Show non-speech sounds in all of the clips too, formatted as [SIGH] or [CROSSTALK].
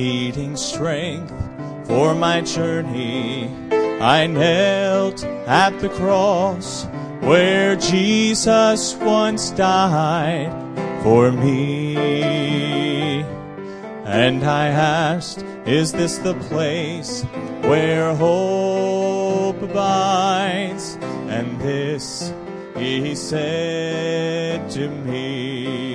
needing strength for my journey, I knelt at the cross where Jesus once died for me. And I asked, Is this the place where hope abides? And this he said to me,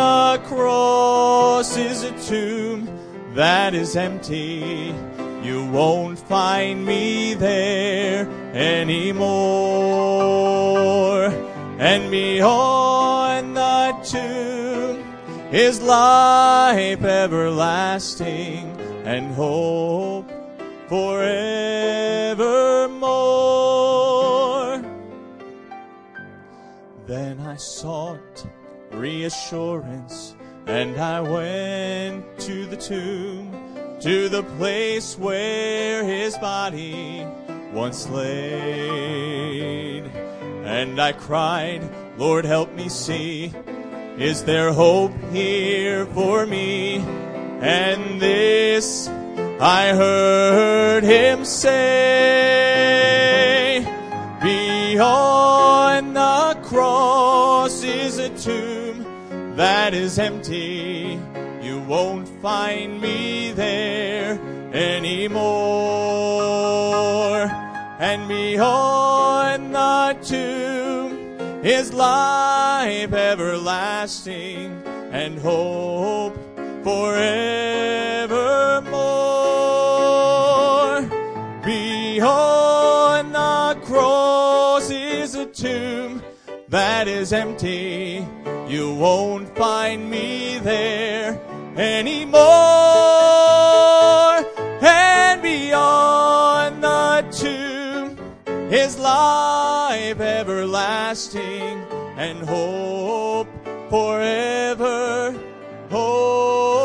the cross is a tomb that is empty. You won't find me there anymore. And beyond the tomb is life everlasting and hope forevermore. Then I sought reassurance and I went to the tomb, to the place where his body once laid. And I cried, Lord, help me see, is there hope here for me? And this I heard him say, Beyond tomb that is empty. You won't find me there anymore. And beyond the tomb is life everlasting and hope forevermore. That is empty. You won't find me there anymore. And beyond the tomb is life everlasting and hope forever. Hope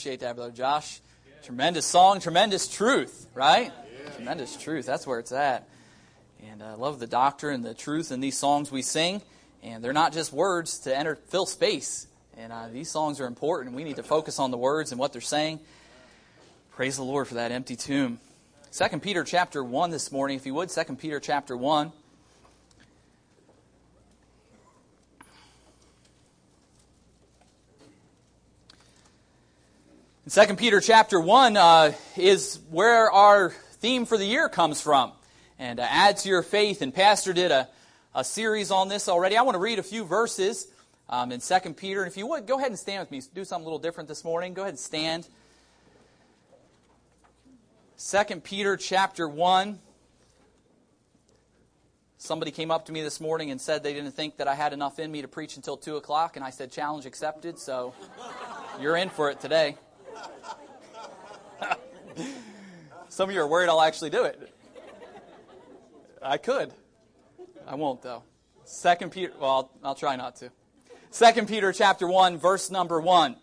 Appreciate that, Brother Josh. Tremendous song, tremendous truth, right? Tremendous truth. That's where it's at. And I love the doctrine and the truth in these songs we sing. And they're not just words to enter, fill space. And uh, these songs are important. We need to focus on the words and what they're saying. Praise the Lord for that empty tomb. 2 Peter chapter 1 this morning, if you would, 2 Peter chapter 1. 2 Peter chapter 1 uh, is where our theme for the year comes from. And uh, add to your faith. And Pastor did a, a series on this already. I want to read a few verses um, in 2 Peter. And if you would, go ahead and stand with me. Do something a little different this morning. Go ahead and stand. 2 Peter chapter 1. Somebody came up to me this morning and said they didn't think that I had enough in me to preach until 2 o'clock. And I said, challenge accepted. So [LAUGHS] you're in for it today. Some of you are worried I'll actually do it. I could. I won't though. Second Peter well, I'll, I'll try not to. Second Peter chapter 1 verse number 1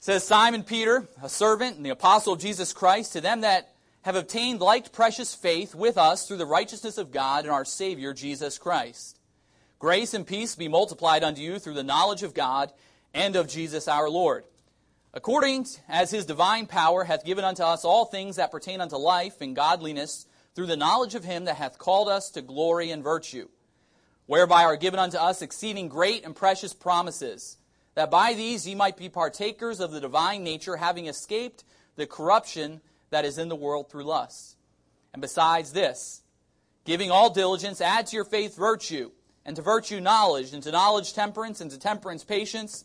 says Simon Peter, a servant and the apostle of Jesus Christ, to them that have obtained like precious faith with us through the righteousness of God and our Savior Jesus Christ. Grace and peace be multiplied unto you through the knowledge of God and of Jesus our Lord according as his divine power hath given unto us all things that pertain unto life and godliness through the knowledge of him that hath called us to glory and virtue, whereby are given unto us exceeding great and precious promises, that by these ye might be partakers of the divine nature, having escaped the corruption that is in the world through lust. And besides this, giving all diligence, add to your faith virtue, and to virtue knowledge, and to knowledge temperance, and to temperance patience,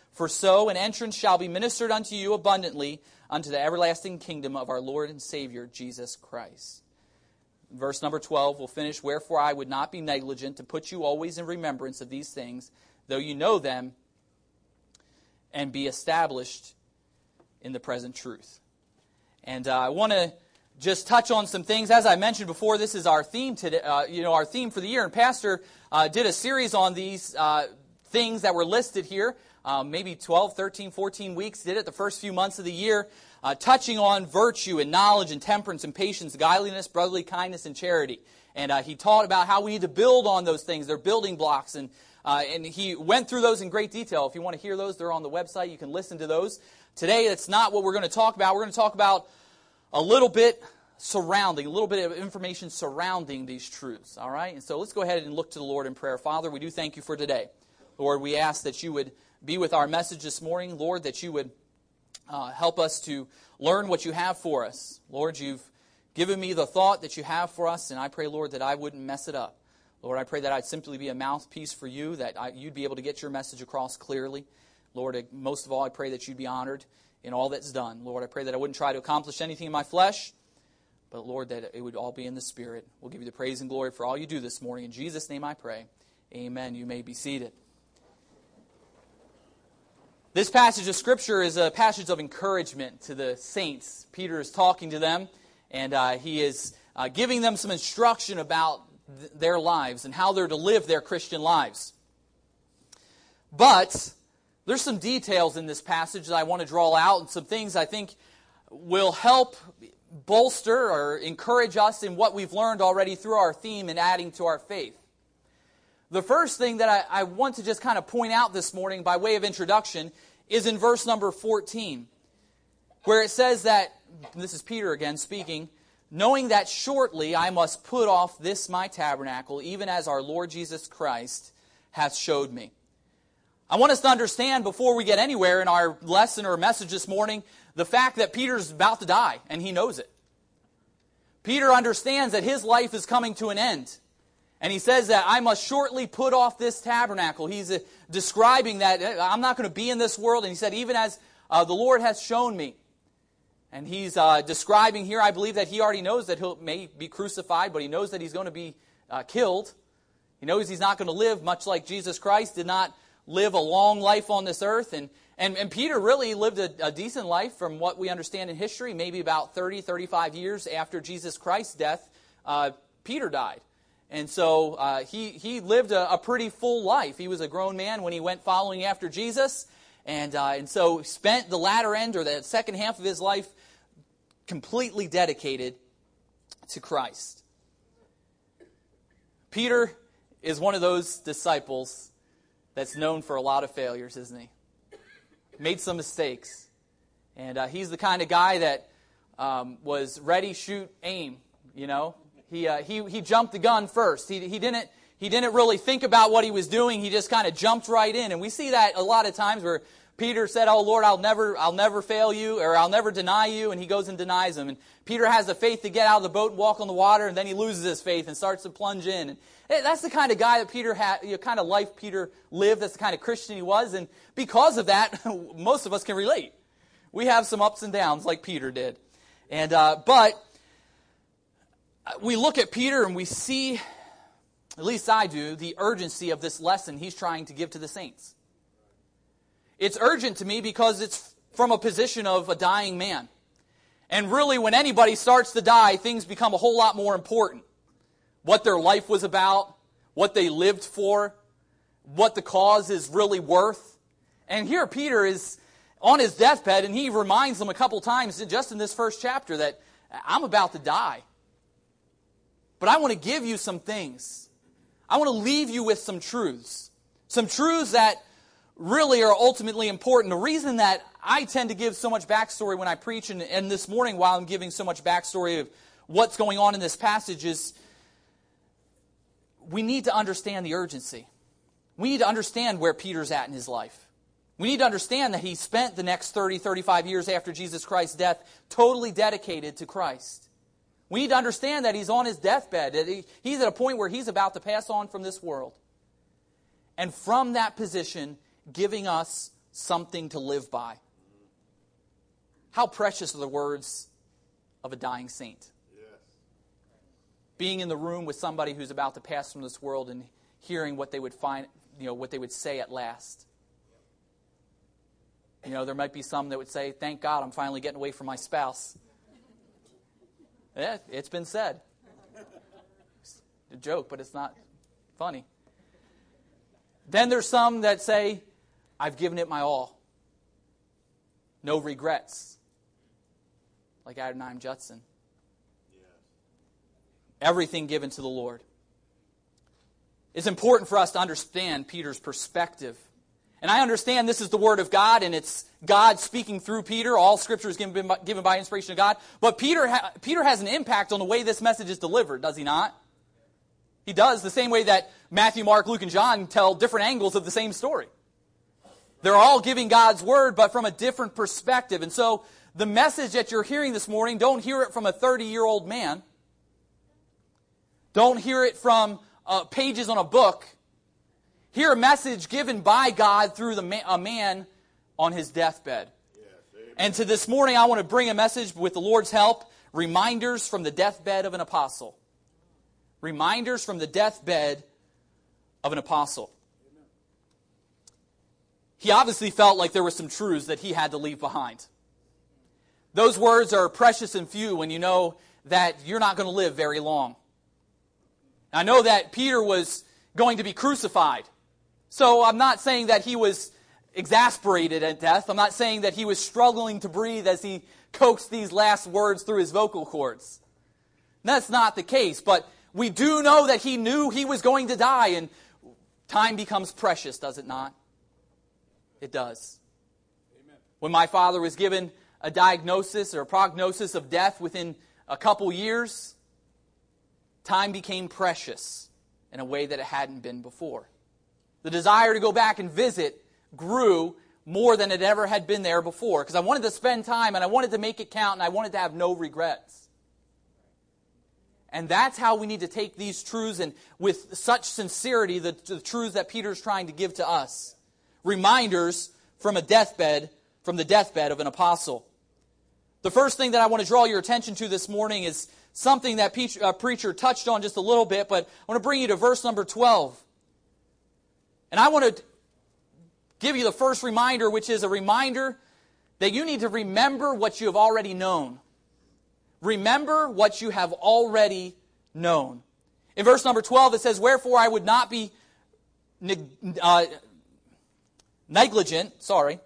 For so an entrance shall be ministered unto you abundantly unto the everlasting kingdom of our Lord and Savior, Jesus Christ. Verse number 12 will finish Wherefore I would not be negligent to put you always in remembrance of these things, though you know them, and be established in the present truth. And uh, I want to just touch on some things. As I mentioned before, this is our theme today. Uh, you know, our theme for the year. And Pastor uh, did a series on these uh, things that were listed here. Um, maybe 12, 13, 14 weeks. Did it the first few months of the year, uh, touching on virtue and knowledge and temperance and patience, godliness, brotherly kindness, and charity. And uh, he taught about how we need to build on those things. They're building blocks. And uh, and he went through those in great detail. If you want to hear those, they're on the website. You can listen to those. Today, that's not what we're going to talk about. We're going to talk about a little bit surrounding, a little bit of information surrounding these truths. All right? And so let's go ahead and look to the Lord in prayer. Father, we do thank you for today. Lord, we ask that you would be with our message this morning. Lord, that you would uh, help us to learn what you have for us. Lord, you've given me the thought that you have for us, and I pray, Lord, that I wouldn't mess it up. Lord, I pray that I'd simply be a mouthpiece for you, that I, you'd be able to get your message across clearly. Lord, most of all, I pray that you'd be honored in all that's done. Lord, I pray that I wouldn't try to accomplish anything in my flesh, but Lord, that it would all be in the Spirit. We'll give you the praise and glory for all you do this morning. In Jesus' name I pray. Amen. You may be seated. This passage of Scripture is a passage of encouragement to the saints. Peter is talking to them, and uh, he is uh, giving them some instruction about th- their lives and how they're to live their Christian lives. But there's some details in this passage that I want to draw out, and some things I think will help bolster or encourage us in what we've learned already through our theme and adding to our faith. The first thing that I, I, want to just kind of point out this morning by way of introduction is in verse number 14, where it says that, this is Peter again speaking, knowing that shortly I must put off this my tabernacle, even as our Lord Jesus Christ hath showed me. I want us to understand before we get anywhere in our lesson or message this morning the fact that Peter's about to die, and he knows it. Peter understands that his life is coming to an end. And he says that I must shortly put off this tabernacle. He's uh, describing that I'm not going to be in this world. And he said, even as uh, the Lord has shown me. And he's uh, describing here, I believe that he already knows that he may be crucified, but he knows that he's going to be uh, killed. He knows he's not going to live much like Jesus Christ did not live a long life on this earth. And, and, and Peter really lived a, a decent life from what we understand in history, maybe about 30, 35 years after Jesus Christ's death, uh, Peter died. And so uh, he, he lived a, a, pretty full life. He was a grown man when he went following after Jesus. And, uh, and so spent the latter end or the second half of his life completely dedicated to Christ. Peter is one of those disciples that's known for a lot of failures, isn't he? Made some mistakes. And uh, he's the kind of guy that um, was ready, shoot, aim. You know, he, uh, he, he jumped the gun first. He, he, didn't, he didn't really think about what he was doing. He just kind of jumped right in. And we see that a lot of times where Peter said, "Oh Lord, I'll never, I'll never fail you, or I'll never deny you," and he goes and denies him. And Peter has the faith to get out of the boat and walk on the water, and then he loses his faith and starts to plunge in. And that's the kind of guy that Peter had, you know, kind of life Peter lived. That's the kind of Christian he was, and because of that, [LAUGHS] most of us can relate. We have some ups and downs like Peter did, and uh, but we look at Peter and we see, at least I do, the urgency of this lesson he's trying to give to the saints. It's urgent to me because it's from a position of a dying man. And really, when anybody starts to die, things become a whole lot more important. What their life was about, what they lived for, what the cause is really worth. And here Peter is on his deathbed, and he reminds them a couple times just in this first chapter that I'm about to die. But I want to give you some things. I want to leave you with some truths. Some truths that really are ultimately important. The reason that I tend to give so much backstory when I preach, and, and this morning while I'm giving so much backstory of what's going on in this passage, is we need to understand the urgency. We need to understand where Peter's at in his life. We need to understand that he spent the next 30, 35 years after Jesus Christ's death totally dedicated to Christ. We need to understand that he's on his deathbed, that he, he's at a point where he's about to pass on from this world. and from that position, giving us something to live by. How precious are the words of a dying saint. Being in the room with somebody who's about to pass from this world and hearing what they would find, you know, what they would say at last. You know, there might be some that would say, Thank God I'm finally getting away from my spouse. Yeah, it's been said. It's a joke, but it's not funny. Then there's some that say, I've given it my all. No regrets. Like Adoniram Judson. Everything given to the Lord. It's important for us to understand Peter's perspective and I understand this is the Word of God and it's God speaking through Peter. All Scripture is given by, given by inspiration of God. But Peter, ha- Peter has an impact on the way this message is delivered, does he not? He does, the same way that Matthew, Mark, Luke, and John tell different angles of the same story. They're all giving God's Word, but from a different perspective. And so the message that you're hearing this morning, don't hear it from a 30 year old man. Don't hear it from uh, pages on a book Hear a message given by God through the a man on his deathbed. Yes, and to this morning, I want to bring a message with the Lord's help reminders from the deathbed of an apostle. Reminders from the deathbed of an apostle. He obviously felt like there were some truths that he had to leave behind. Those words are precious and few when you know that you're not going to live very long. I know that Peter was going to be crucified. So I'm not saying that he was exasperated at death. I'm not saying that he was struggling to breathe as he coaxed these last words through his vocal cords. That's not the case, but we do know that he knew he was going to die, and time becomes precious, does it not? It does. Amen. When my father was given a diagnosis or a prognosis of death within a couple years, time became precious in a way that it hadn't been before. The desire to go back and visit grew more than it ever had been there before because I wanted to spend time and I wanted to make it count and I wanted to have no regrets. And that's how we need to take these truths and with such sincerity, the, the truths that Peter's trying to give to us. Reminders from a deathbed, from the deathbed of an apostle. The first thing that I want to draw your attention to this morning is something that uh, preacher touched on just a little bit, but I want to bring you to verse number 12. And I want to give you the first reminder, which is a reminder that you need to remember what you have already known. Remember what you have already known. In verse number 12, it says, Wherefore I would not be uh, negligent. Sorry.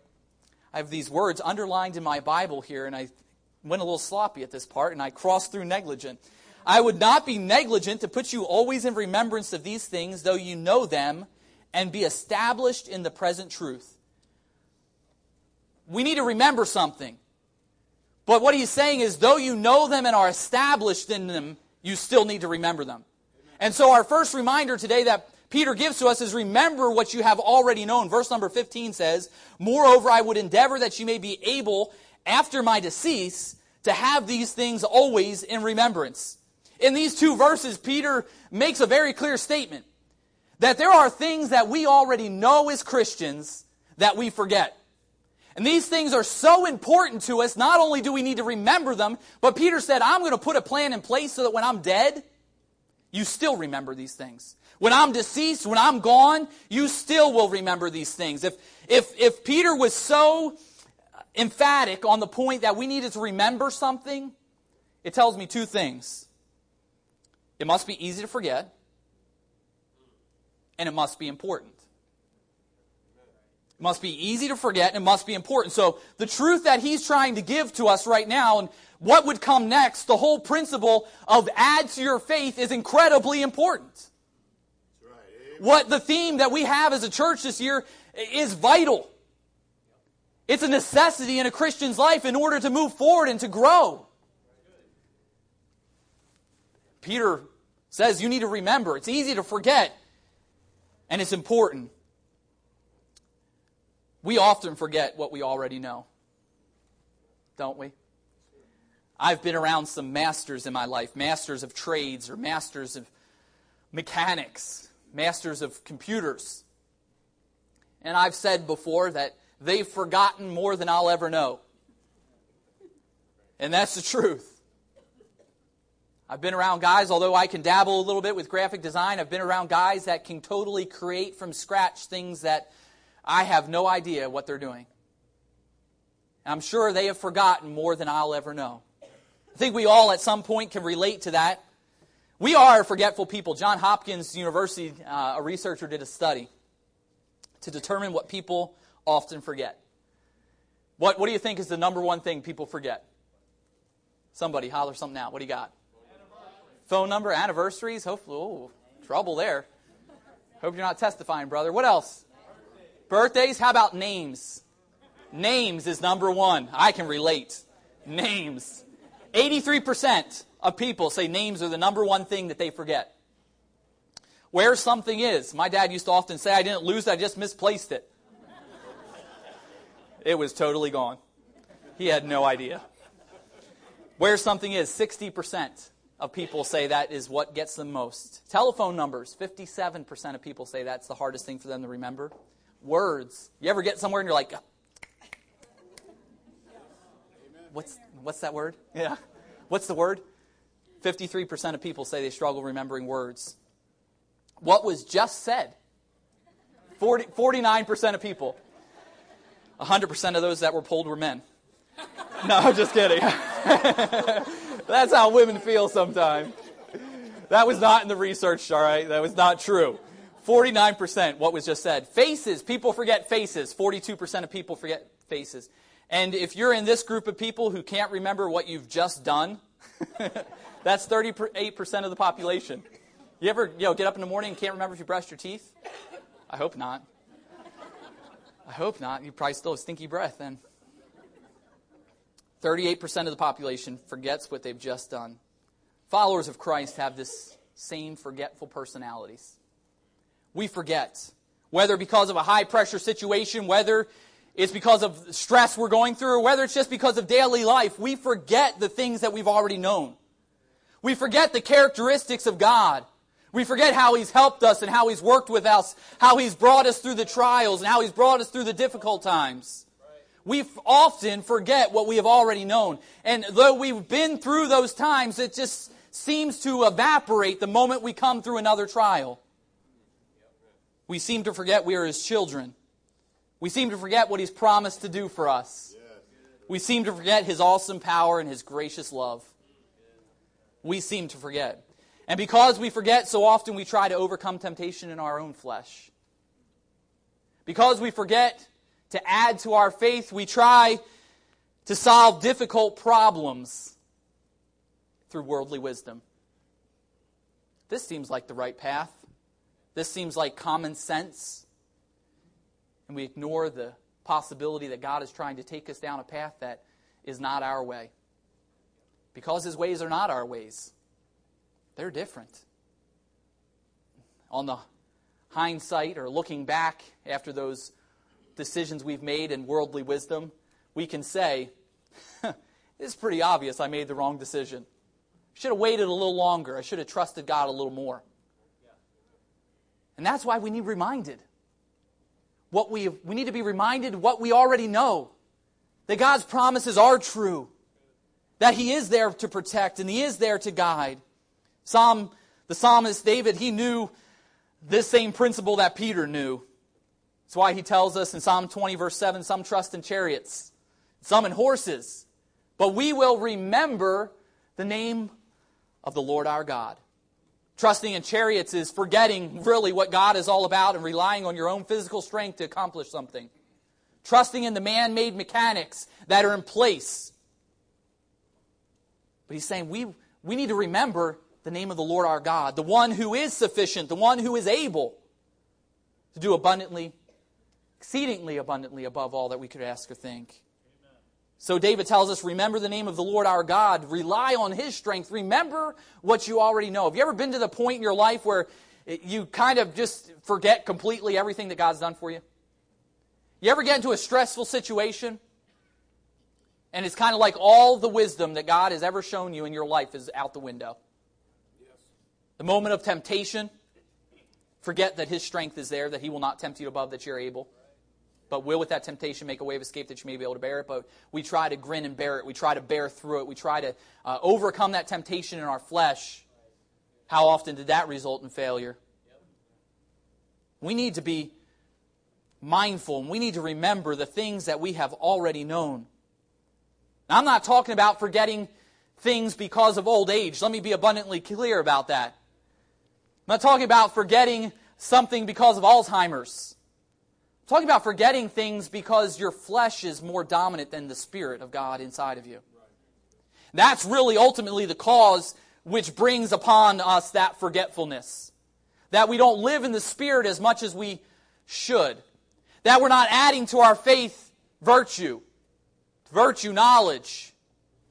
I have these words underlined in my Bible here, and I went a little sloppy at this part, and I crossed through negligent. I would not be negligent to put you always in remembrance of these things, though you know them and be established in the present truth. We need to remember something. But what he's saying is, though you know them and are established in them, you still need to remember them. And so, our first reminder today that Peter gives to us is remember what you have already known. Verse number 15 says, Moreover, I would endeavor that you may be able, after my decease, to have these things always in remembrance. In these two verses, Peter makes a very clear statement that there are things that we already know as Christians that we forget. And these things are so important to us, not only do we need to remember them, but Peter said, I'm going to put a plan in place so that when I'm dead, you still remember these things. When I'm deceased, when I'm gone, you still will remember these things. If, if, if Peter was so emphatic on the point that we needed to remember something, it tells me two things. It must be easy to forget, and it must be important. It must be easy to forget and it must be important. So the truth that he's trying to give to us right now and what would come next, the whole principle of add to your faith is incredibly important. Right. What the theme that we have as a church this year is vital. It's a necessity in a Christian's life in order to move forward and to grow. Peter says you need to remember. It's easy to forget. And it's important. We often forget what we already know, don't we? I've been around some masters in my life masters of trades or masters of mechanics, masters of computers. And I've said before that they've forgotten more than I'll ever know. And that's the truth. I've been around guys, although I can dabble a little bit with graphic design, I've been around guys that can totally create from scratch things that I have no idea what they're doing. I'm sure they have forgotten more than I'll ever know. I think we all at some point can relate to that. We are forgetful people. John Hopkins University, uh, a researcher, did a study to determine what people often forget. What, what do you think is the number one thing people forget? Somebody holler something out. What do you got? Phone number, anniversaries. Hopefully, trouble there. Hope you're not testifying, brother. What else? Birthdays. How about names? Names is number one. I can relate. Names. 83% of people say names are the number one thing that they forget. Where something is. My dad used to often say, I didn't lose it, I just misplaced it. It was totally gone. He had no idea. Where something is, 60% of people say that is what gets them most. Telephone numbers, 57% of people say that's the hardest thing for them to remember. Words. You ever get somewhere and you're like, what's, what's that word? Yeah. What's the word? 53% of people say they struggle remembering words. What was just said? 40, 49% of people. 100% of those that were polled were men. No, I'm just kidding. [LAUGHS] That's how women feel sometimes. That was not in the research, all right? That was not true. 49%, what was just said. Faces, people forget faces. 42% of people forget faces. And if you're in this group of people who can't remember what you've just done, [LAUGHS] that's 38% of the population. You ever you know, get up in the morning and can't remember if you brushed your teeth? I hope not. I hope not. You probably still have stinky breath then. 38% of the population forgets what they've just done. Followers of Christ have this same forgetful personalities. We forget. Whether because of a high pressure situation, whether it's because of stress we're going through, or whether it's just because of daily life, we forget the things that we've already known. We forget the characteristics of God. We forget how He's helped us and how He's worked with us, how He's brought us through the trials and how He's brought us through the difficult times we often forget what we have already known. And though we've been through those times, it just seems to evaporate the moment we come through another trial. We seem to forget we are His children. We seem to forget what He's promised to do for us. We seem to forget His awesome power and His gracious love. We seem to forget. And because we forget, so often we try to overcome temptation in our own flesh. Because we forget, to add to our faith, we try to solve difficult problems through worldly wisdom. This seems like the right path. This seems like common sense. And we ignore the possibility that God is trying to take us down a path that is not our way. Because His ways are not our ways, they're different. On the hindsight or looking back after those decisions we've made in worldly wisdom, we can say, it's pretty obvious I made the wrong decision. Should have waited a little longer. I should have trusted God a little more. And that's why we need reminded. What we, we need to be reminded what we already know. That God's promises are true. That He is there to protect and He is there to guide. Psalm, the psalmist David, he knew this same principle that Peter knew. That's why he tells us in Psalm 20, verse 7 some trust in chariots, some in horses, but we will remember the name of the Lord our God. Trusting in chariots is forgetting really what God is all about and relying on your own physical strength to accomplish something. Trusting in the man made mechanics that are in place. But he's saying we, we need to remember the name of the Lord our God, the one who is sufficient, the one who is able to do abundantly exceedingly abundantly above all that we could ask or think. Amen. So David tells us, remember the name of the Lord our God, rely on his strength, remember what you already know. Have you ever been to the point in your life where you kind of just forget completely everything that God's done for you? You ever get into a stressful situation? And it's kind of like all the wisdom that God has ever shown you in your life is out the window. Yes. The moment of temptation, forget that His strength is there, that He will not tempt you above that you're able. But will with that temptation make a way of escape that you may be able to bear it. But we try to grin and bear it. We try to bear through it. We try to uh, overcome that temptation in our flesh. How often did that result in failure? We need to be mindful and we need to remember the things that we have already known. Now, I'm not talking about forgetting things because of old age. Let me be abundantly clear about that. I'm not talking about forgetting something because of Alzheimer's. Talking about forgetting things because your flesh is more dominant than the Spirit of God inside of you. That's really ultimately the cause which brings upon us that forgetfulness. That we don't live in the Spirit as much as we should. That we're not adding to our faith virtue, virtue, knowledge.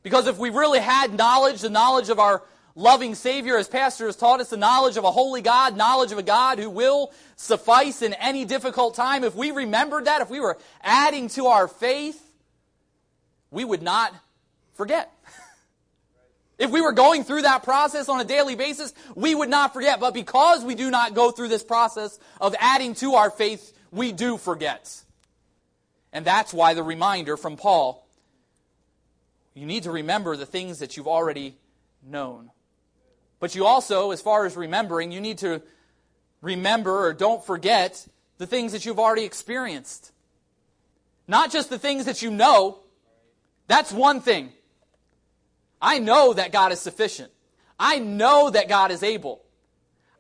Because if we really had knowledge, the knowledge of our loving Savior, as Pastor has taught us, the knowledge of a holy God, knowledge of a God who will suffice in any difficult time, if we remembered that, if we were adding to our faith, we would not forget. [LAUGHS] If we were going through that process on a daily basis, we would not forget. But because we do not go through this process of adding to our faith, we do forget. And that's why the reminder from Paul you need to remember the things that you've already known. But you also, as far as remembering, you need to remember or don't forget the things that you've already experienced. Not just the things that you know. That's one thing. I know that God is sufficient. I know that God is able.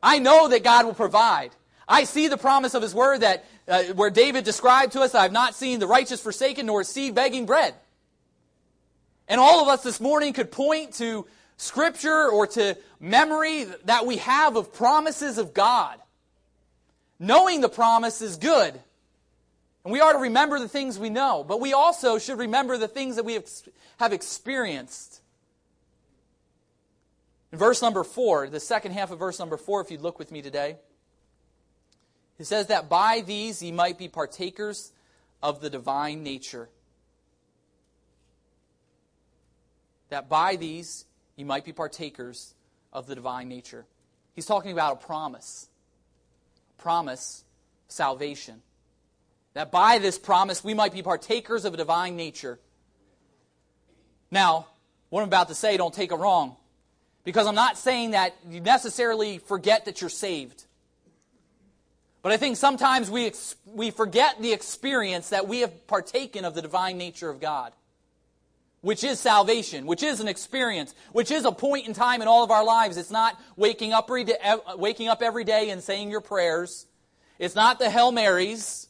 I know that God will provide. I see the promise of His Word that uh, where David described to us, I have not seen the righteous forsaken nor seed begging bread. And all of us this morning could point to scripture or to memory that we have of promises of God. Knowing the promise is good. And we are to remember the things we know, but we also should remember the things that we have experienced. In verse number four, the second half of verse number four, if you'd look with me today, it says that by these ye might be partakers of the divine nature. That by these you might be partakers of the divine nature. He's talking about a promise. Promise, salvation. That by this promise we might be partakers of a divine nature. Now, what I'm about to say, don't take it wrong. Because I'm not saying that you necessarily forget that you're saved. But I think sometimes we, we forget the experience that we have partaken of the divine nature of God which is salvation, which is an experience, which is a point in time in all of our lives. It's not waking up, every day, uh, waking up every day and saying your prayers. It's not the Hail Marys.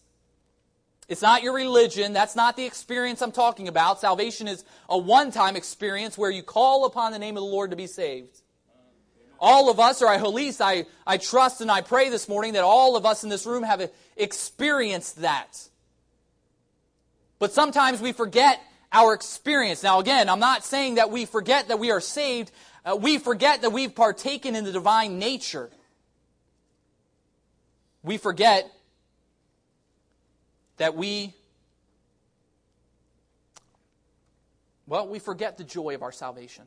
It's not your religion. That's not the experience I'm talking about. Salvation is a one time experience where you call upon the name of the Lord to be saved. All of us, or at least I, I trust and I pray this morning that all of us in this room have experienced that. But sometimes we forget our experience. Now, again, I'm not saying that we forget that we are saved. Uh, we forget that we've partaken in the divine nature. We forget that we, well, we forget the joy of our salvation.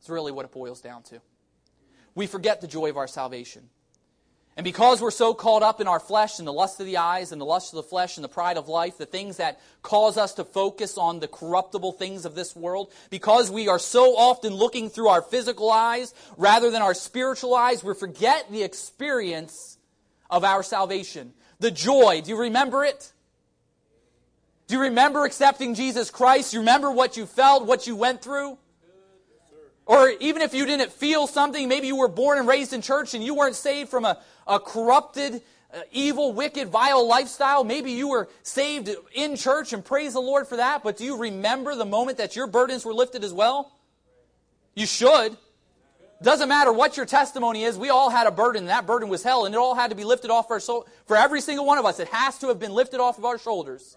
It's really what it boils down to. We forget the joy of our salvation. And because we're so caught up in our flesh and the lust of the eyes and the lust of the flesh and the pride of life, the things that cause us to focus on the corruptible things of this world, because we are so often looking through our physical eyes rather than our spiritual eyes, we forget the experience of our salvation. The joy. Do you remember it? Do you remember accepting Jesus Christ? Do you remember what you felt, what you went through? Or even if you didn't feel something, maybe you were born and raised in church and you weren't saved from a, a corrupted, uh, evil, wicked, vile lifestyle. Maybe you were saved in church and praise the Lord for that, but do you remember the moment that your burdens were lifted as well? You should. Doesn't matter what your testimony is, we all had a burden, that burden was hell, and it all had to be lifted off our soul. For every single one of us, it has to have been lifted off of our shoulders.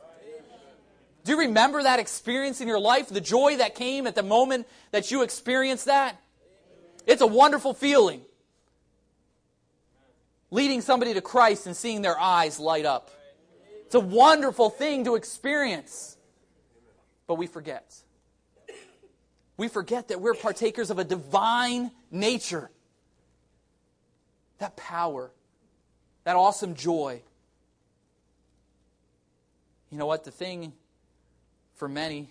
Do you remember that experience in your life? The joy that came at the moment that you experienced that? It's a wonderful feeling. Leading somebody to Christ and seeing their eyes light up. It's a wonderful thing to experience. But we forget. We forget that we're partakers of a divine nature. That power, that awesome joy. you know what? The thing for many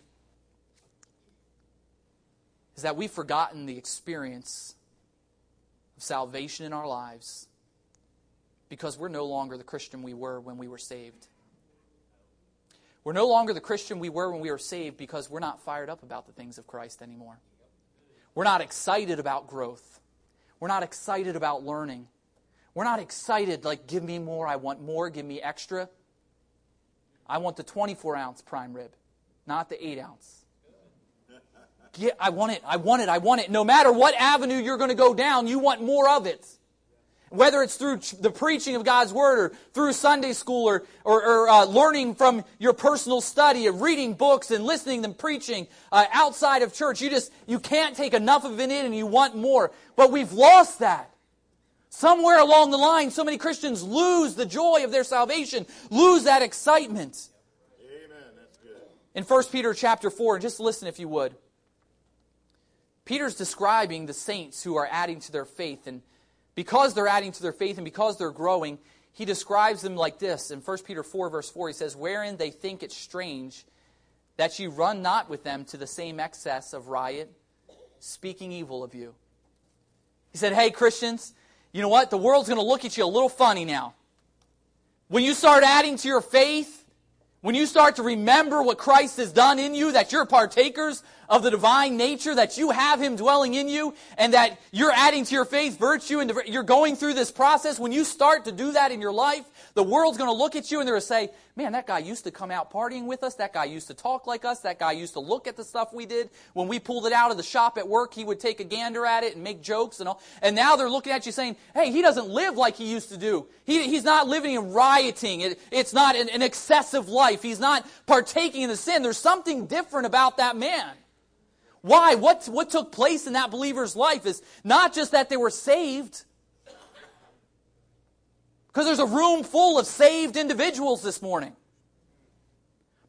is that we've forgotten the experience of salvation in our lives because we're no longer the Christian we were when we were saved. We're no longer the Christian we were when we were saved because we're not fired up about the things of Christ anymore. We're not excited about growth. We're not excited about learning. We're not excited, like, give me more, I want more, give me extra. I want the 24 ounce prime rib, not the 8 ounce. Get, I want it, I want it, I want it. No matter what avenue you're going to go down, you want more of it. Whether it's through the preaching of God's Word or through Sunday school or, or, or uh, learning from your personal study of reading books and listening to them preaching uh, outside of church, you just, you can't take enough of it in and you want more. But we've lost that. Somewhere along the line, so many Christians lose the joy of their salvation, lose that excitement. Amen. That's good. In 1 Peter chapter 4, just listen if you would. Peter's describing the saints who are adding to their faith. And because they're adding to their faith and because they're growing, he describes them like this. In 1 Peter 4, verse 4, he says, Wherein they think it strange that you run not with them to the same excess of riot, speaking evil of you. He said, Hey, Christians, you know what? The world's going to look at you a little funny now. When you start adding to your faith, when you start to remember what Christ has done in you, that you're partakers of the divine nature, that you have Him dwelling in you, and that you're adding to your faith virtue, and you're going through this process, when you start to do that in your life, the world's going to look at you and they're going to say, man, that guy used to come out partying with us. That guy used to talk like us. That guy used to look at the stuff we did. When we pulled it out of the shop at work, he would take a gander at it and make jokes and all. And now they're looking at you saying, hey, he doesn't live like he used to do. He, he's not living in rioting. It, it's not an, an excessive life. He's not partaking in the sin. There's something different about that man. Why? What, what took place in that believer's life is not just that they were saved, because there's a room full of saved individuals this morning.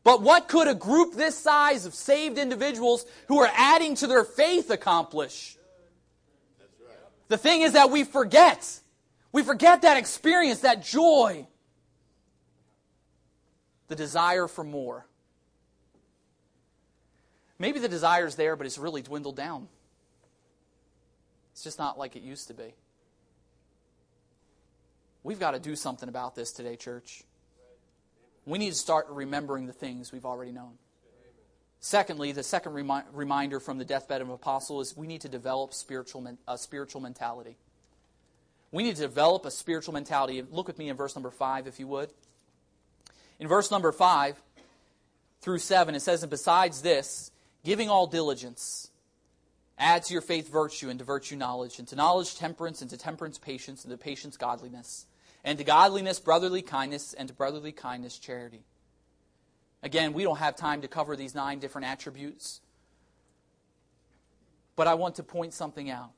But what could a group this size of saved individuals who are adding to their faith accomplish? The thing is that we forget. We forget that experience, that joy, the desire for more. Maybe the desire's there, but it's really dwindled down. It's just not like it used to be. We've got to do something about this today, church. We need to start remembering the things we've already known. Secondly, the second remi- reminder from the deathbed of an apostle is we need to develop spiritual a spiritual mentality. We need to develop a spiritual mentality. Look with me in verse number 5, if you would. In verse number 5 through 7, it says, And besides this, giving all diligence, add to your faith virtue, and to virtue knowledge, and to knowledge temperance, and to temperance patience, and to patience godliness and to godliness, brotherly kindness, and to brotherly kindness, charity. Again, we don't have time to cover these nine different attributes, but I want to point something out.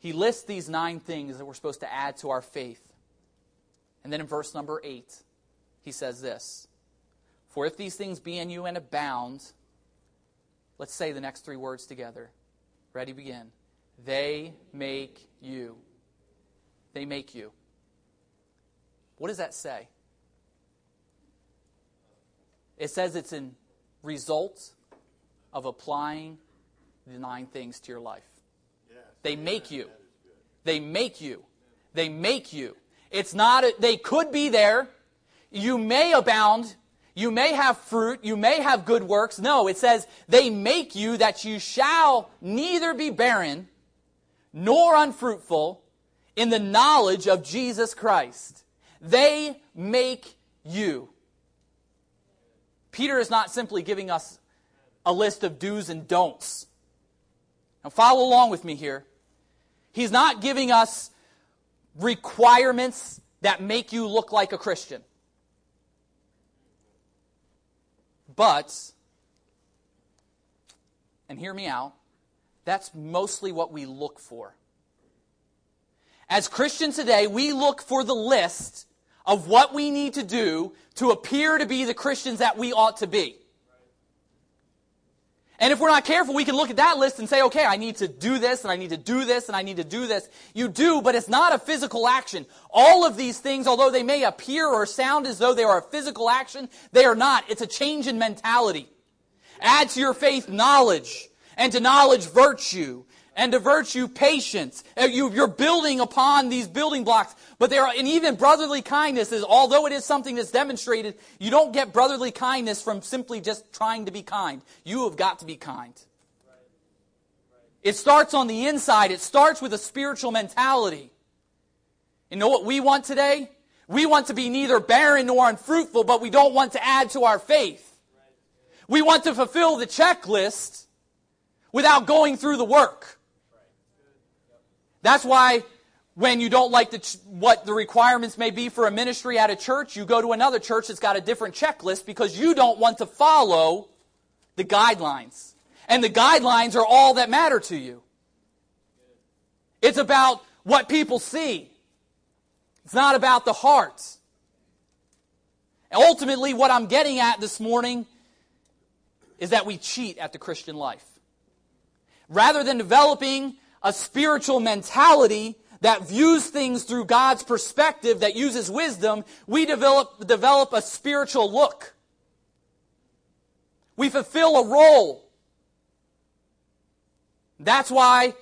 He lists these nine things that we're supposed to add to our faith. And then in verse number eight, he says this For if these things be in you and abound, let's say the next three words together. Ready, begin. They make you they make you. What does that say? It says it's a result of applying the nine things to your life. They make you. They make you. They make you. It's not, a, they could be there. You may abound. You may have fruit. You may have good works. No, it says they make you that you shall neither be barren nor unfruitful in the knowledge of Jesus Christ. They make you. Peter is not simply giving us a list of do's and don'ts. Now, follow along with me here. He's not giving us requirements that make you look like a Christian. But, and hear me out, that's mostly what we look for. As Christians today, we look for the list of what we need to do to appear to be the Christians that we ought to be. And if we're not careful, we can look at that list and say, okay, I need to do this, and I need to do this, and I need to do this. You do, but it's not a physical action. All of these things, although they may appear or sound as though they are a physical action, they are not. It's a change in mentality. Add to your faith knowledge, and to knowledge virtue, and to virtue patience. Uh, you, are building upon these building blocks. But there are, and even brotherly kindness is, although it is something that's demonstrated, you don't get brotherly kindness from simply just trying to be kind. You have got to be kind. It starts on the inside. It starts with a spiritual mentality. You know what we want today? We want to be neither barren nor unfruitful, but we don't want to add to our faith. We want to fulfill the checklist without going through the work. That's why when you don't like the, what the requirements may be for a ministry at a church, you go to another church that's got a different checklist because you don't want to follow the guidelines. And the guidelines are all that matter to you. It's about what people see. It's not about the heart. And ultimately, what I'm getting at this morning is that we cheat at the Christian life. Rather than developing a spiritual mentality that views things through God's perspective, that uses wisdom, we develop, develop a spiritual look. We fulfill a role. That's why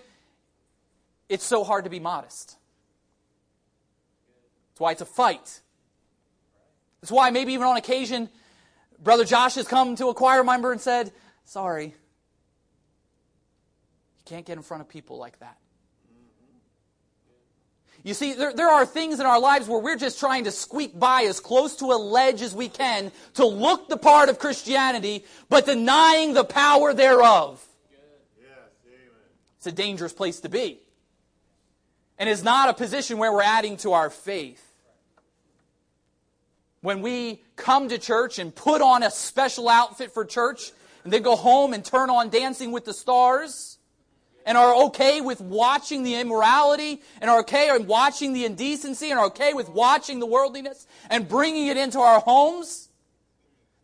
it's so hard to be modest. That's why it's a fight. That's why maybe even on occasion, Brother Josh has come to a choir member and said, Sorry, can't get in front of people like that. You see, there, there are things in our lives where we're just trying to squeak by as close to a ledge as we can to look the part of Christianity, but denying the power thereof. It's a dangerous place to be. And it's not a position where we're adding to our faith. When we come to church and put on a special outfit for church, and then go home and turn on Dancing with the Stars, and are okay with watching the immorality and are okay with watching the indecency and are okay with watching the worldliness and bringing it into our homes,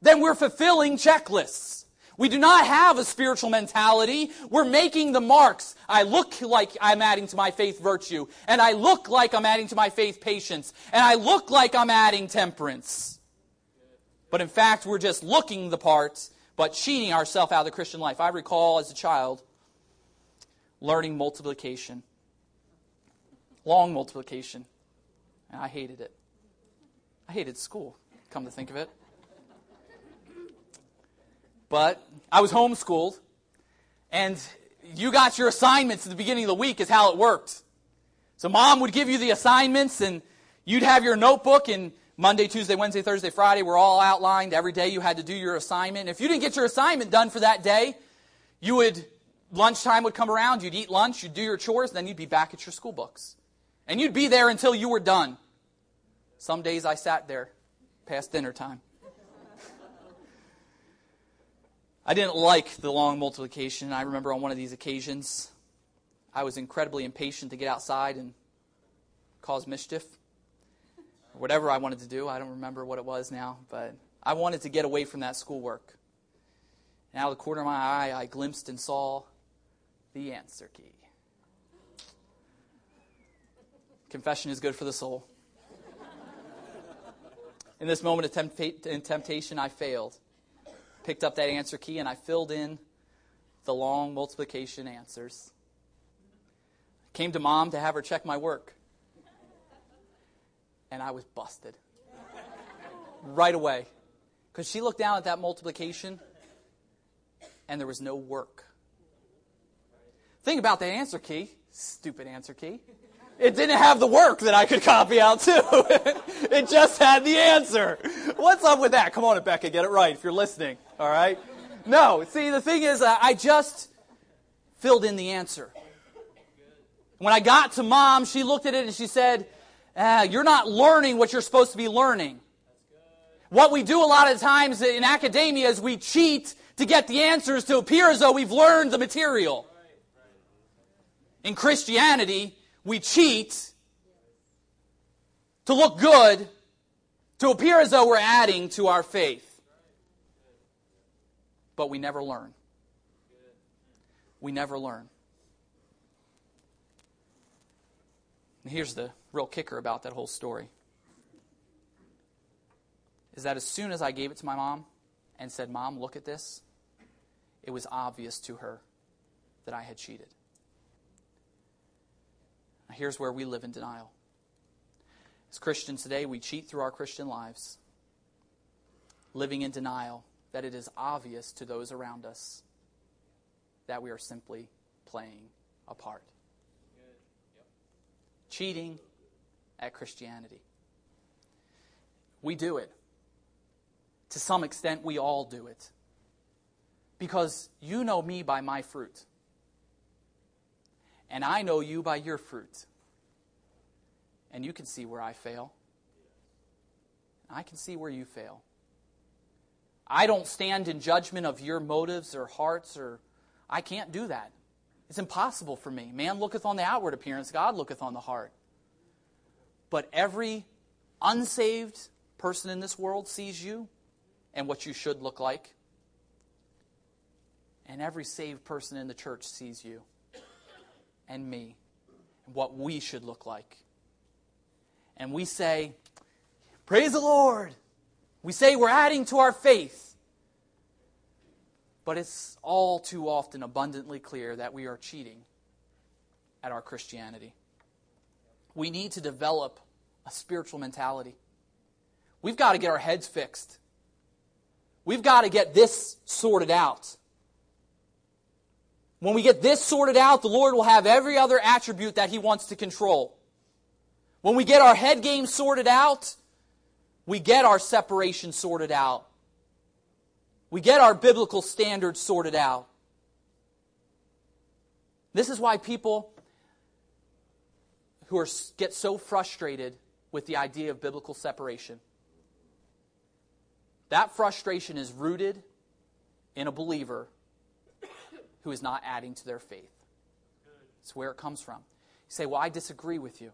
then we're fulfilling checklists. We do not have a spiritual mentality. We're making the marks. I look like I'm adding to my faith virtue, and I look like I'm adding to my faith patience, and I look like I'm adding temperance. But in fact, we're just looking the part, but cheating ourselves out of the Christian life. I recall as a child, learning multiplication. Long multiplication. And I hated it. I hated school, come to think of it. But I was homeschooled, and you got your assignments at the beginning of the week, is how it worked. So mom would give you the assignments, and you'd have your notebook, and Monday, Tuesday, Wednesday, Thursday, Friday were all outlined. Every day you had to do your assignment. If you didn't get your assignment done for that day, you would lunchtime would come around, you'd eat lunch, you'd do your chores, then you'd be back at your school books. And you'd be there until you were done. Some days I sat there past dinner time. [LAUGHS] I didn't like the long multiplication. I remember on one of these occasions, I was incredibly impatient to get outside and cause mischief. Whatever I wanted to do. I don't remember what it was now, but I wanted to get away from that schoolwork. And out of the corner of my eye, I glimpsed and saw the answer key. Confession is good for the soul. In this moment of tempt- in temptation, I failed. Picked up that answer key and I filled in the long multiplication answers. Came to mom to have her check my work. And I was busted. right away. Because she looked down at that multiplication and there was no work. Think about that answer key. Stupid answer key. It didn't have the work that I could copy out too. [LAUGHS] it just had the answer. What's up with that? Come on, Abeka, get it right if you're listening. All right? No, see, the thing is, uh, I just filled in the answer. When I got to mom, she looked at it and she said, ah, You're not learning what you're supposed to be learning. What we do a lot of times in academia is we cheat to get the answers to appear as though we've learned the material. In Christianity, we cheat to look good, to appear as though we're adding to our faith. But we never learn. we never learn. And here's the real kicker about that whole story is that as soon as I gave it to my mom and said, Mom, look at this, it was obvious to her that I had cheated. Here's where we live in denial. As Christians today, we cheat through our Christian lives, living in denial that it is obvious to those around us that we are simply playing a part. Cheating at Christianity. We do it. To some extent, we all do it. Because you know me by my fruit, and I know you by your fruit. And you can see where I fail. I can see where you fail. I don't stand in judgment of your motives or hearts, or I can't do that. It's impossible for me. Man looketh on the outward appearance, God looketh on the heart. But every unsaved person in this world sees you and what you should look like. And every saved person in the church sees you and me and what we should look like. And we say, Praise the Lord. We say we're adding to our faith. But it's all too often abundantly clear that we are cheating at our Christianity. We need to develop a spiritual mentality. We've got to get our heads fixed. We've got to get this sorted out. When we get this sorted out, the Lord will have every other attribute that He wants to control. When we get our head game sorted out, we get our separation sorted out. We get our biblical standards sorted out. This is why people who are, get so frustrated with the idea of biblical separation. That frustration is rooted in a believer who is not adding to their faith. It's where it comes from. You say, Well, I disagree with you.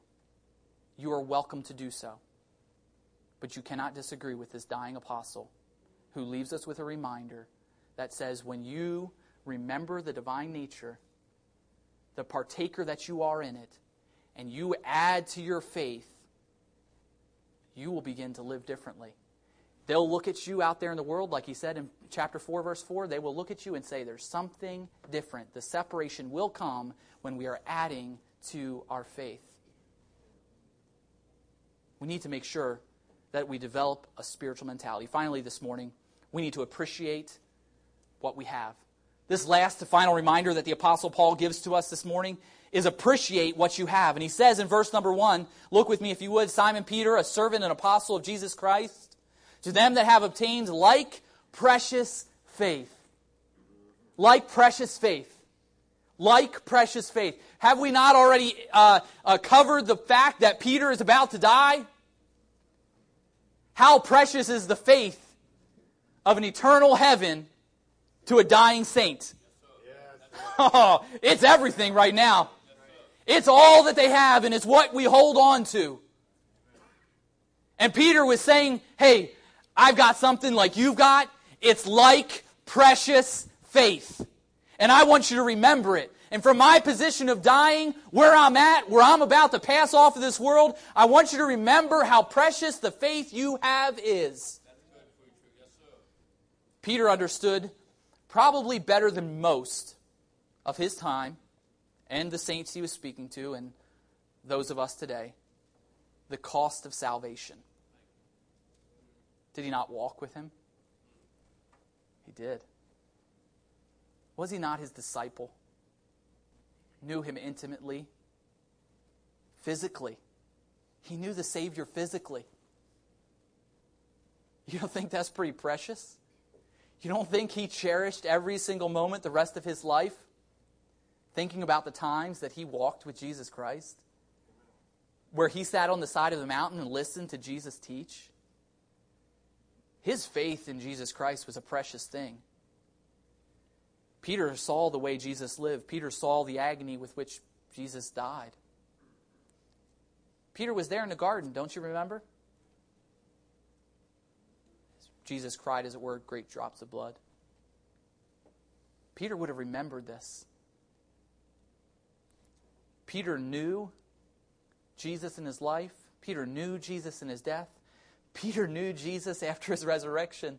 You are welcome to do so. But you cannot disagree with this dying apostle who leaves us with a reminder that says, When you remember the divine nature, the partaker that you are in it, and you add to your faith, you will begin to live differently. They'll look at you out there in the world, like he said in chapter 4, verse 4. They will look at you and say, There's something different. The separation will come when we are adding to our faith. We need to make sure that we develop a spiritual mentality. Finally, this morning, we need to appreciate what we have. This last final reminder that the Apostle Paul gives to us this morning is appreciate what you have. And he says in verse number one, look with me if you would, Simon Peter, a servant and apostle of Jesus Christ to them that have obtained like precious faith. Like precious faith. Like precious faith. Have we not already uh, uh, covered the fact that Peter is about to die? How precious is the faith of an eternal heaven to a dying saint? Oh, [LAUGHS] it's everything right now. It's all that they have, and it's what we hold on to. And Peter was saying, hey, I've got something like you've got. It's like precious faith. And I want you to remember it. And from my position of dying, where I'm at, where I'm about to pass off of this world, I want you to remember how precious the faith you have is. Peter understood, probably better than most of his time and the saints he was speaking to and those of us today, the cost of salvation. Did he not walk with him? He did. Was he not his disciple? Knew him intimately, physically. He knew the Savior physically. You don't think that's pretty precious? You don't think he cherished every single moment the rest of his life? Thinking about the times that he walked with Jesus Christ? Where he sat on the side of the mountain and listened to Jesus teach? His faith in Jesus Christ was a precious thing. Peter saw the way Jesus lived, Peter saw the agony with which Jesus died. Peter was there in the garden, don't you remember? Jesus cried, as it were, great drops of blood. Peter would have remembered this. Peter knew Jesus in his life, Peter knew Jesus in his death, Peter knew Jesus after his resurrection,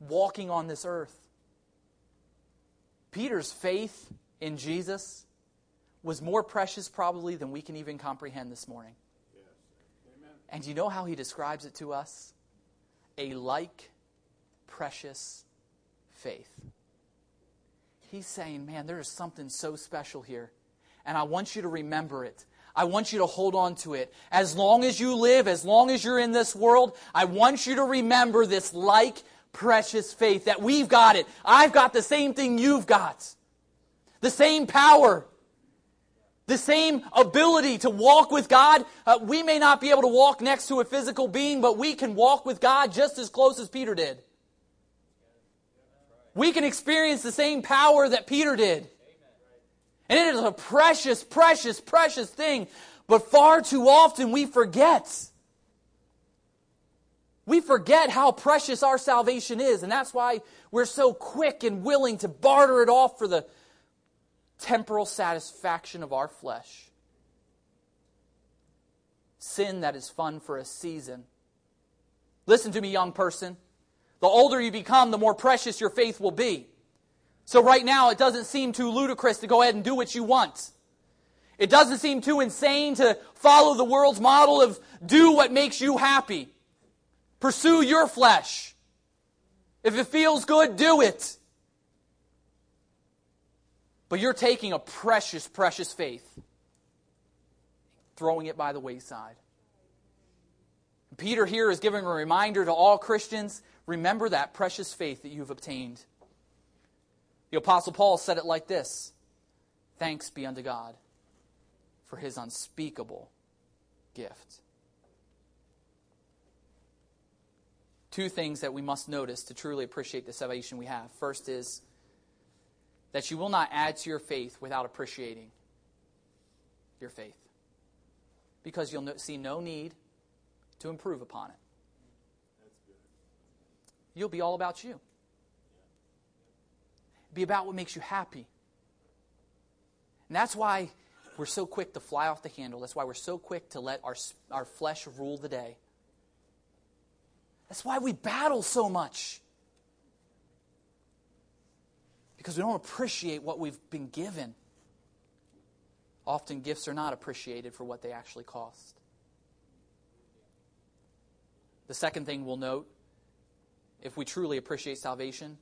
walking on this earth. Peter's faith in Jesus was more precious, probably, than we can even comprehend this morning. And you know how he describes it to us? A like precious faith. He's saying, man, there is something so special here. And I want you to remember it. I want you to hold on to it. As long as you live, as long as you're in this world, I want you to remember this like precious faith that we've got it. I've got the same thing you've got. The same power. The same ability to walk with God. Uh, we may not be able to walk next to a physical being, but we can walk with God just as close as Peter did. We can experience the same power that Peter did. And it is a precious, precious, precious thing. But far too often we forget. We forget how precious our salvation is. And that's why we're so quick and willing to barter it off for the temporal satisfaction of our flesh. Sin that is fun for a season. Listen to me, young person. The older you become, the more precious your faith will be. So right now, it doesn't seem too ludicrous to go ahead and do what you want. It doesn't seem too insane to follow the world's model of do what makes you happy. Pursue your flesh. If it feels good, do it. But you're taking a precious, precious faith, throwing it by the wayside. Peter here is giving a reminder to all Christians remember that precious faith that you've obtained. The Apostle Paul said it like this Thanks be unto God for his unspeakable gift. Two things that we must notice to truly appreciate the salvation we have. First is that you will not add to your faith without appreciating your faith. Because you'll see no need to improve upon it. You'll be all about you be about what makes you happy. And that's why we're so quick to fly off the handle. That's why we're so quick to let our, our flesh rule the day. That's why we battle so much. Because we don't appreciate what we've been given. Often gifts are not appreciated for what they actually cost. The second thing we'll note, if we truly appreciate salvation,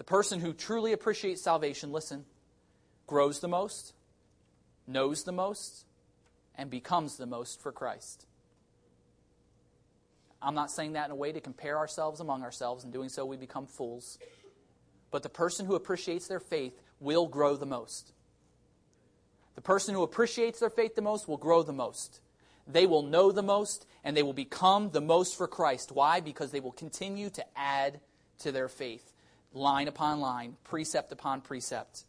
the person who truly appreciates salvation, listen, grows the most, knows the most, and becomes the most for Christ. I'm not saying that in a way to compare ourselves among ourselves, and doing so we become fools. But the person who appreciates their faith will grow the most. The person who appreciates their faith the most will grow the most. They will know the most, and they will become the most for Christ. Why? Because they will continue to add to their faith line upon line, precept upon precept.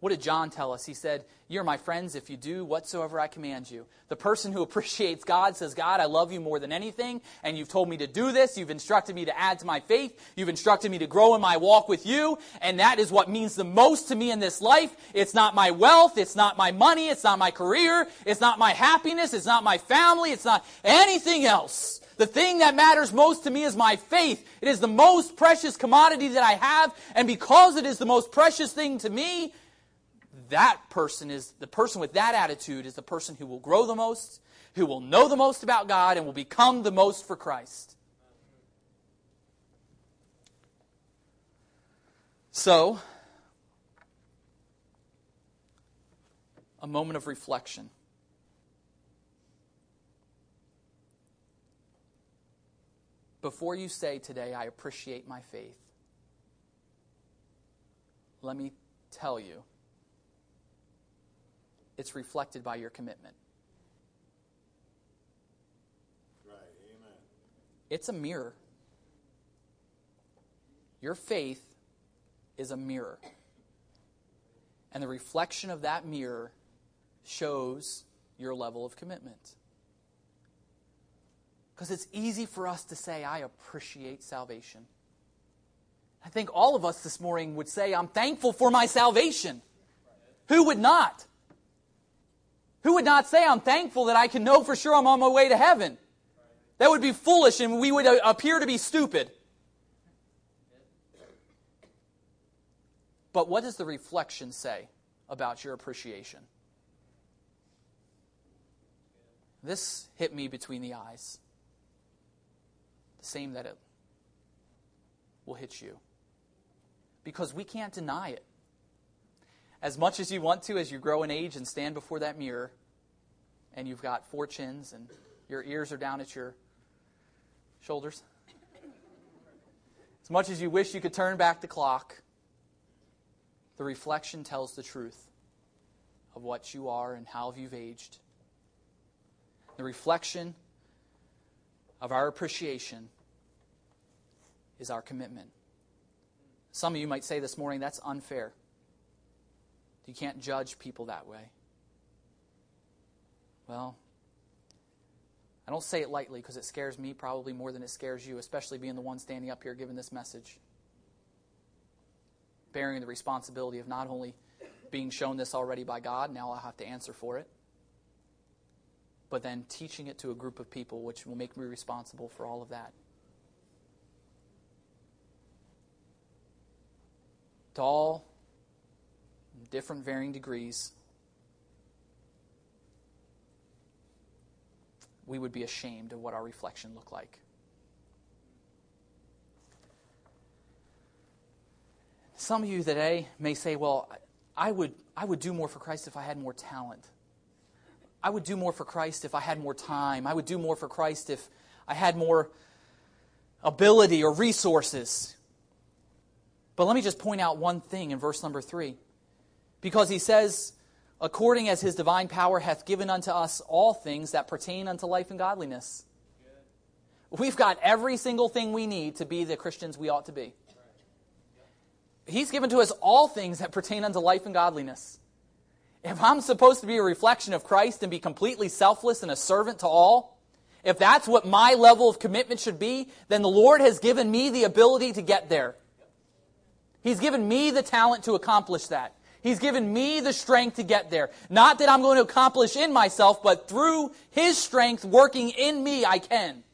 What did John tell us? He said, You're my friends if you do whatsoever I command you. The person who [LAUGHS] appreciates God says, God, I love you more than anything, and you've told me to do this. You've instructed me to add to my faith. You've instructed me to grow in my walk with you, and that is what means the most to me in this life. It's not my wealth, it's not my money, it's not my career, it's not my happiness, it's not my family, it's not anything else. The thing that matters most to me is my faith. It is the most precious commodity that I have, and because it is the most precious thing to me, that person is the person with that attitude is the person who will grow the most, who will know the most about God, and will become the most for Christ. So, a moment of reflection. Before you say today, I appreciate my faith, let me tell you, it's reflected by your commitment. Right, amen. It's a mirror. Your faith is a mirror. And the reflection of that mirror shows your level of commitment. Because it's easy for us to say, I appreciate salvation. I think all of us this morning would say, I'm thankful for my salvation. Who would not? Who would not say, I'm thankful that I can know for sure I'm on my way to heaven? That would be foolish and we would uh, appear to be stupid. But what does the reflection say about your appreciation? This hit me between the eyes. The same that it will hit you. Because we can't deny it. As much as you want to, as you grow in age and stand before that mirror, and you've got four chins and your ears are down at your shoulders. As much as you wish you could turn back the clock, the reflection tells the truth of what you are and how you've aged. The reflection of our appreciation is our commitment. Some of you might say this morning, that's unfair. You can't judge people that way. Well, I don't say it lightly because it scares me probably more than it scares you, especially being the one standing up here giving this message. Bearing the responsibility of not only being shown this already by God, now I'll have to answer for it, but then teaching it to a group of people, which will make me responsible for all of that. To all different varying degrees, we would be ashamed of what our reflection looked like. Some of you today may say, well, I would, I would do more for Christ if I had more talent. I would do more for Christ if I had more time. I would do more for Christ if I had more ability or resources. But let me just point out one thing in verse number three. Because he says, according as his divine power hath given unto us all things that pertain unto life and godliness. We've got every single thing we need to be the Christians we ought to be. He's given to us all things that pertain unto life and godliness. If I'm supposed to be a reflection of Christ and be completely selfless and a servant to all, if that's what my level of commitment should be, then the Lord has given me the ability to get there. He's given me the talent to accomplish that. He's given me the strength to get there. Not that I'm going to accomplish in myself, but through His strength working in me, I can.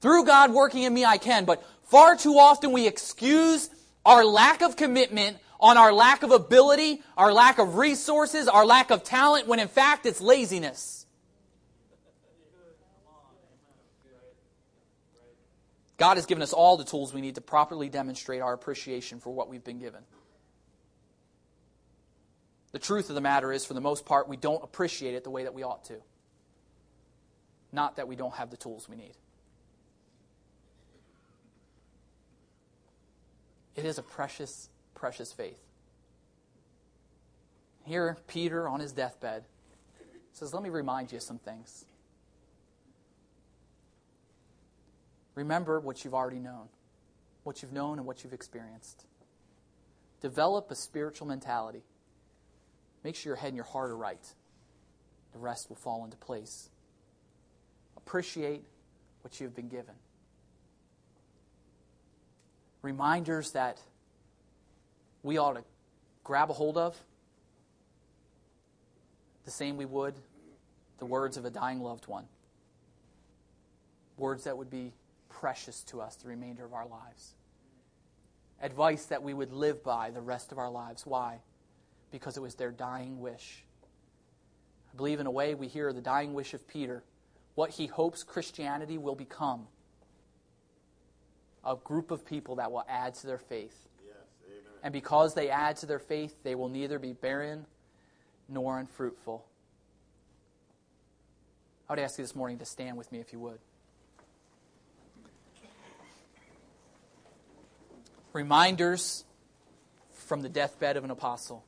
Through God working in me, I can. But far too often we excuse our lack of commitment on our lack of ability, our lack of resources, our lack of talent, when in fact it's laziness. God has given us all the tools we need to properly demonstrate our appreciation for what we've been given. The truth of the matter is, for the most part, we don't appreciate it the way that we ought to. Not that we don't have the tools we need. It is a precious, precious faith. Here, Peter, on his deathbed, says, Let me remind you of some things. Remember what you've already known, what you've known and what you've experienced. Develop a spiritual mentality. Make sure your head and your heart are right. The rest will fall into place. Appreciate what you've been given. Reminders that we ought to grab a hold of the same we would the words of a dying loved one. Words that would be precious to us the remainder of our lives. Advice that we would live by the rest of our lives. Why? because it was their dying wish. I believe, in a way, we hear the dying wish of Peter, what he hopes Christianity will become a group of people that will add to their faith. And because they add to their faith, they will neither be barren nor unfruitful. I would ask you this morning to stand with me if you would. Reminders from the deathbed of an apostle.